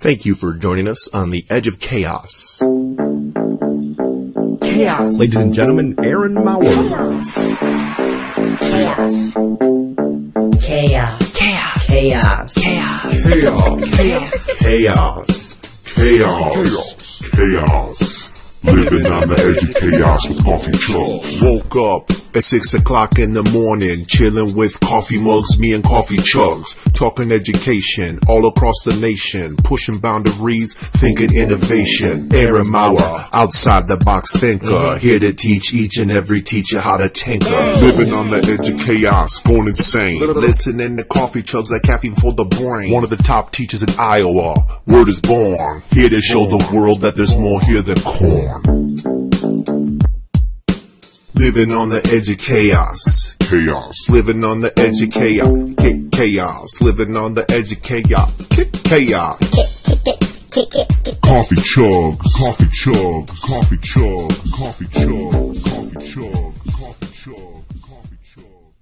Thank you for joining us on the Edge of Chaos. Chaos. Ladies and gentlemen, Aaron Maurer. Chaos. Chaos. Chaos. Chaos. Chaos. Chaos. Chaos. Chaos. Chaos, living on the edge of chaos with coffee chugs. Woke up at six o'clock in the morning, chilling with coffee mugs, me and coffee chugs, talking education all across the nation, pushing boundaries, thinking innovation. Aaron Maurer, outside the box thinker, mm-hmm. here to teach each and every teacher how to tinker. Mm-hmm. Living on the edge of chaos, going insane. Listening to coffee chugs like caffeine for the brain. One of the top teachers in Iowa, word is born. Here to show mm. the world that there's more here than corn. Living on the edge of chaos. Chaos. Living on the edge of chaos. Cha- Chaos. Living on the edge of chaos. Cha- Chaos. Coffee chugs. Coffee chugs. Coffee chugs. Coffee chugs. Coffee chugs. Coffee chugs. Coffee chugs.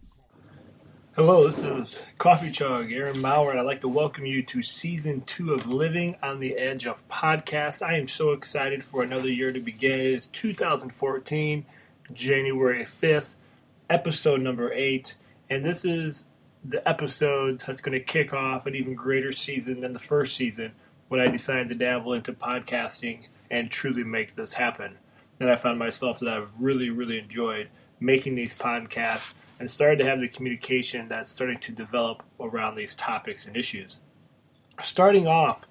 Hello, this is Coffee Chug, Aaron Maurer, and I'd like to welcome you to season two of Living on the Edge of Podcast. I am so excited for another year to begin. It is 2014, January 5th, episode number eight, and this is the episode that's going to kick off an even greater season than the first season when I decided to dabble into podcasting and truly make this happen. And I found myself that I've really, really enjoyed making these podcasts and started to have the communication that's starting to develop around these topics and issues. Starting off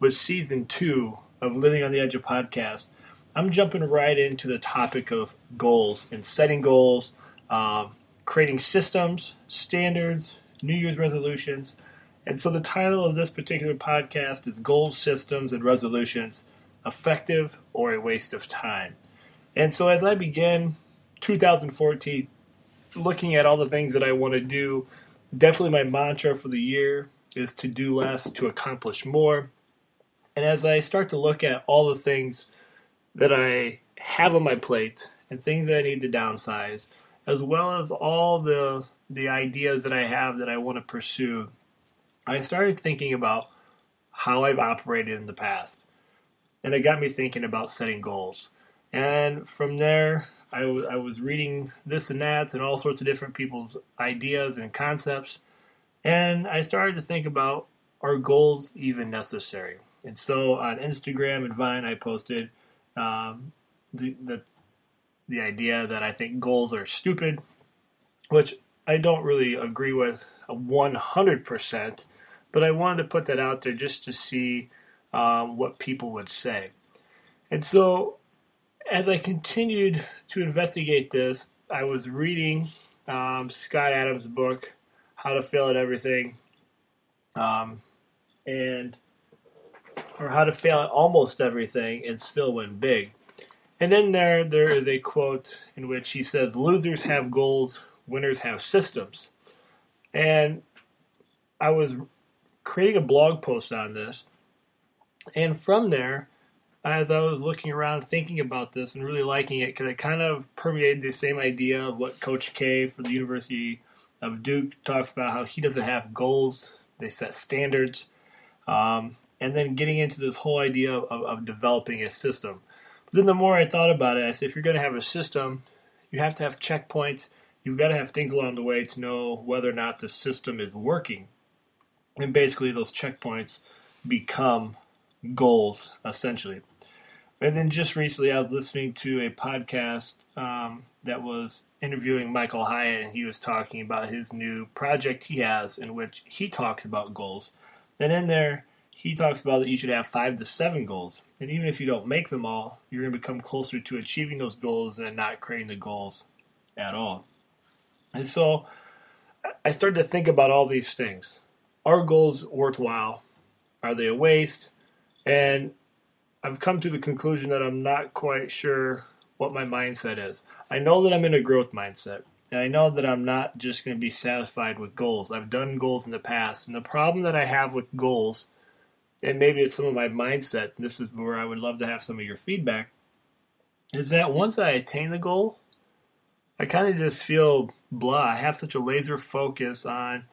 with season two of Living on the Edge of Podcast, I'm jumping right into the topic of goals and setting goals, um, creating systems, standards, New Year's resolutions. And so the title of this particular podcast is Goals, Systems, and Resolutions Effective or a Waste of Time. And so as I begin 2014, looking at all the things that I want to do, definitely my mantra for the year is to do less to accomplish more. And as I start to look at all the things that I have on my plate and things that I need to downsize, as well as all the the ideas that I have that I want to pursue, I started thinking about how I've operated in the past. And it got me thinking about setting goals. And from there, I was I was reading this and that and all sorts of different people's ideas and concepts, and I started to think about are goals even necessary? And so on Instagram and Vine, I posted um, the, the the idea that I think goals are stupid, which I don't really agree with one hundred percent, but I wanted to put that out there just to see um, what people would say. And so as I continued to investigate this, I was reading um, Scott Adams' book, How to Fail at Everything, um, and or How to Fail at Almost Everything and Still Win Big. And then there there is a quote in which he says, "Losers have goals, winners have systems." And I was creating a blog post on this, and from there as I was looking around thinking about this and really liking it because it kind of permeated the same idea of what Coach K for the University of Duke talks about how he doesn't have goals, they set standards, um, and then getting into this whole idea of, of developing a system. But then the more I thought about it, I said if you're going to have a system, you have to have checkpoints. You've got to have things along the way to know whether or not the system is working. And basically, those checkpoints become goals, essentially. And then just recently, I was listening to a podcast um, that was interviewing Michael Hyatt, and he was talking about his new project he has, in which he talks about goals. Then in there, he talks about that you should have five to seven goals, and even if you don't make them all, you're going to become closer to achieving those goals and not creating the goals at all. And so, I started to think about all these things. Are goals worthwhile? Are they a waste? And I've come to the conclusion that I'm not quite sure what my mindset is. I know that I'm in a growth mindset. And I know that I'm not just going to be satisfied with goals. I've done goals in the past. And the problem that I have with goals, and maybe it's some of my mindset, this is where I would love to have some of your feedback, is that once I attain the goal, I kind of just feel blah. I have such a laser focus on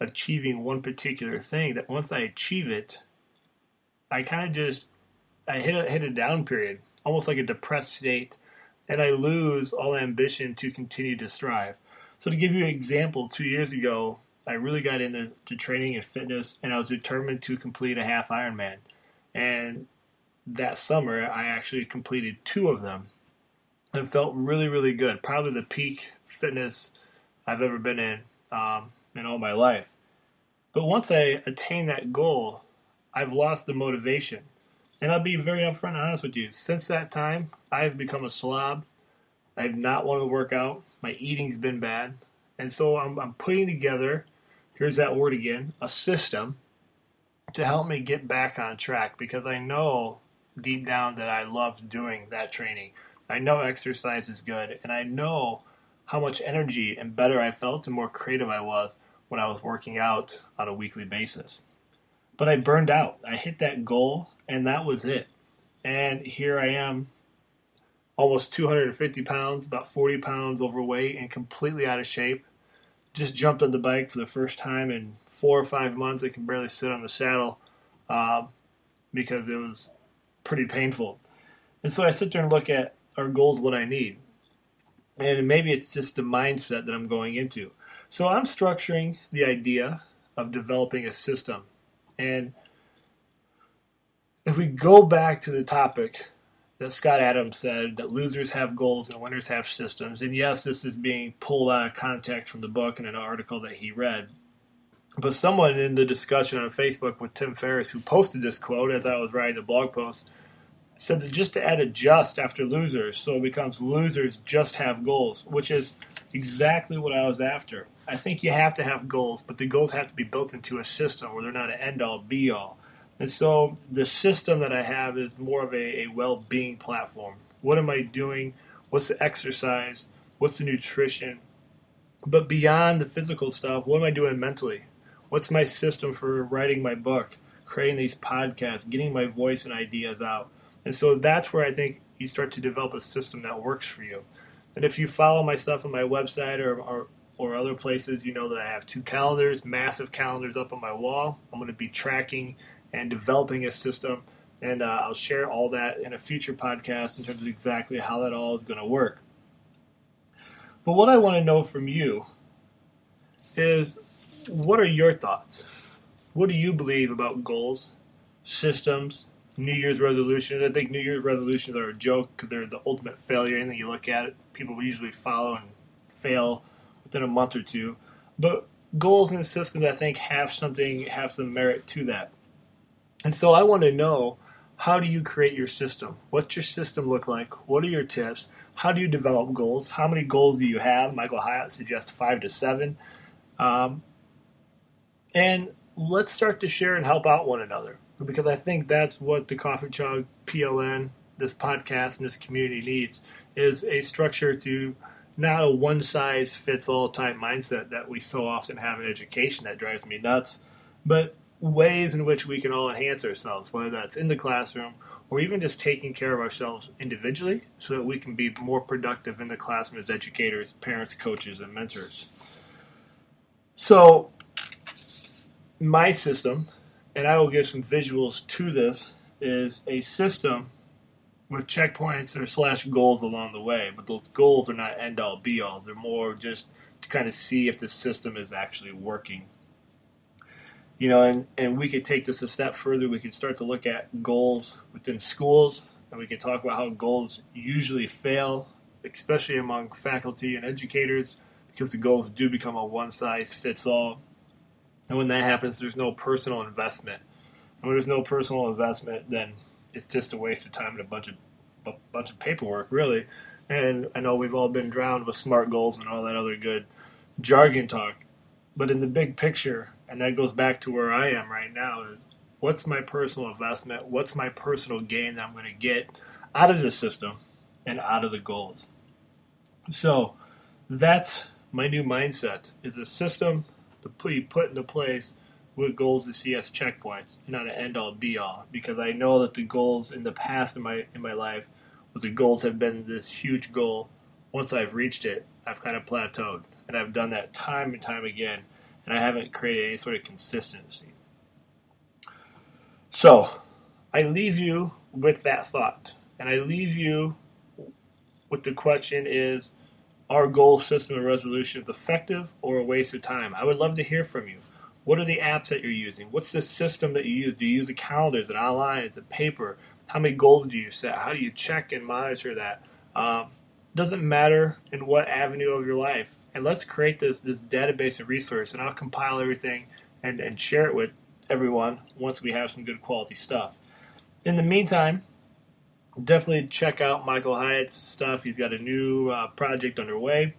achieving one particular thing that once I achieve it, I kind of just I hit a, hit a down period, almost like a depressed state, and I lose all ambition to continue to strive. So to give you an example, two years ago, I really got into to training and fitness, and I was determined to complete a half Ironman. And that summer, I actually completed two of them, and felt really, really good. Probably the peak fitness I've ever been in um, in all my life. But once I attained that goal, I've lost the motivation. And I'll be very upfront and honest with you. Since that time, I've become a slob. I've not wanted to work out. My eating's been bad. And so I'm, I'm putting together, here's that word again, a system to help me get back on track because I know deep down that I love doing that training. I know exercise is good, and I know how much energy and better I felt and more creative I was when I was working out on a weekly basis. But I burned out. I hit that goal, and that was it. And here I am, almost 250 pounds, about 40 pounds overweight, and completely out of shape. Just jumped on the bike for the first time in four or five months. I can barely sit on the saddle uh, because it was pretty painful. And so I sit there and look at our goals, what I need. And maybe it's just the mindset that I'm going into. So I'm structuring the idea of developing a system. And if we go back to the topic that Scott Adams said that losers have goals and winners have systems, and yes, this is being pulled out of context from the book and an article that he read. But someone in the discussion on Facebook with Tim Ferriss, who posted this quote as I was writing the blog post, said that just to add a just after losers, so it becomes losers just have goals, which is exactly what I was after. I think you have to have goals, but the goals have to be built into a system where they're not an end all be all. And so the system that I have is more of a, a well being platform. What am I doing? What's the exercise? What's the nutrition? But beyond the physical stuff, what am I doing mentally? What's my system for writing my book, creating these podcasts, getting my voice and ideas out? And so that's where I think you start to develop a system that works for you. And if you follow my stuff on my website or, or, or other places, you know that I have two calendars, massive calendars up on my wall. I'm going to be tracking and developing a system. And uh, I'll share all that in a future podcast in terms of exactly how that all is going to work. But what I want to know from you is what are your thoughts? What do you believe about goals, systems, New Year's resolutions? I think New Year's resolutions are a joke because they're the ultimate failure. Anything you look at, it, people usually follow and fail within a month or two. But goals and systems, I think, have something, have some merit to that. And so I want to know how do you create your system? What's your system look like? What are your tips? How do you develop goals? How many goals do you have? Michael Hyatt suggests five to seven. Um, and let's start to share and help out one another because I think that's what the Coffee Chug PLN, this podcast, and this community needs is a structure to not a one size fits all type mindset that we so often have in education that drives me nuts, but ways in which we can all enhance ourselves, whether that's in the classroom or even just taking care of ourselves individually so that we can be more productive in the classroom as educators, parents, coaches, and mentors. So, my system, and I will give some visuals to this, is a system with checkpoints or slash goals along the way. But those goals are not end all be all. They're more just to kind of see if the system is actually working. You know, and, and we could take this a step further. We could start to look at goals within schools, and we could talk about how goals usually fail, especially among faculty and educators, because the goals do become a one size fits all. And when that happens, there's no personal investment. And when there's no personal investment, then it's just a waste of time and a bunch of a bunch of paperwork, really. And I know we've all been drowned with smart goals and all that other good jargon talk. But in the big picture, and that goes back to where I am right now, is what's my personal investment? What's my personal gain that I'm going to get out of the system and out of the goals? So that's my new mindset is a system to put, put into place with goals to see as checkpoints, not an end all be all. Because I know that the goals in the past in my in my life, what the goals have been this huge goal. Once I've reached it, I've kind of plateaued, and I've done that time and time again, and I haven't created any sort of consistency. So, I leave you with that thought. And I leave you with the question is our goal system of resolution effective or a waste of time? I would love to hear from you. What are the apps that you're using? What's the system that you use? Do you use a calendar? Is it online? Is it paper? How many goals do you set? How do you check and monitor that? Um, doesn't matter in what avenue of your life. And let's create this this database and resource, and I'll compile everything and, and share it with everyone once we have some good quality stuff. In the meantime, definitely check out Michael Hyatt's stuff. He's got a new uh, project underway.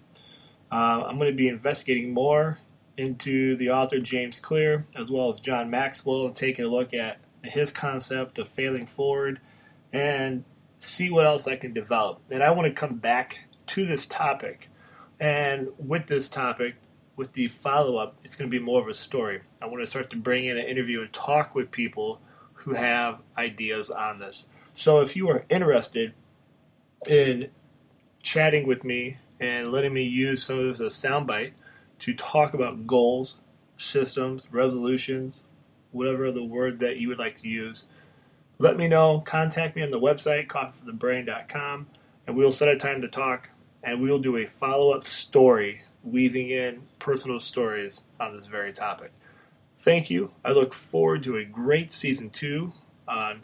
Uh, I'm going to be investigating more into the author James Clear as well as John Maxwell and taking a look at his concept of failing forward and see what else I can develop. And I want to come back to this topic. And with this topic, with the follow up, it's going to be more of a story. I want to start to bring in an interview and talk with people who have ideas on this. So if you are interested in chatting with me and letting me use some of a soundbite to talk about goals, systems, resolutions, whatever the word that you would like to use, let me know. Contact me on the website, coffeeforthebrain.com, and we'll set a time to talk and we'll do a follow up story weaving in personal stories on this very topic. Thank you. I look forward to a great season two on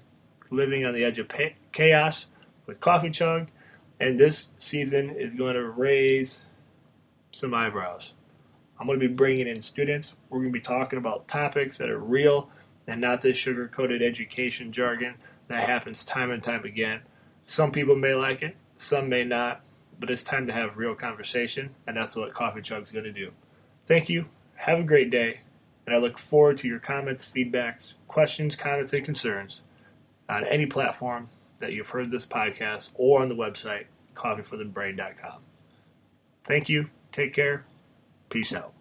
living on the edge of chaos with Coffee Chug, and this season is going to raise some eyebrows. I'm going to be bringing in students. We're going to be talking about topics that are real and not this sugar coated education jargon that happens time and time again. Some people may like it, some may not, but it's time to have real conversation, and that's what Coffee Chug is going to do. Thank you. Have a great day, and I look forward to your comments, feedbacks, questions, comments, and concerns on any platform that you've heard this podcast or on the website, coffeeforthebrain.com. Thank you. Take care. Peace out.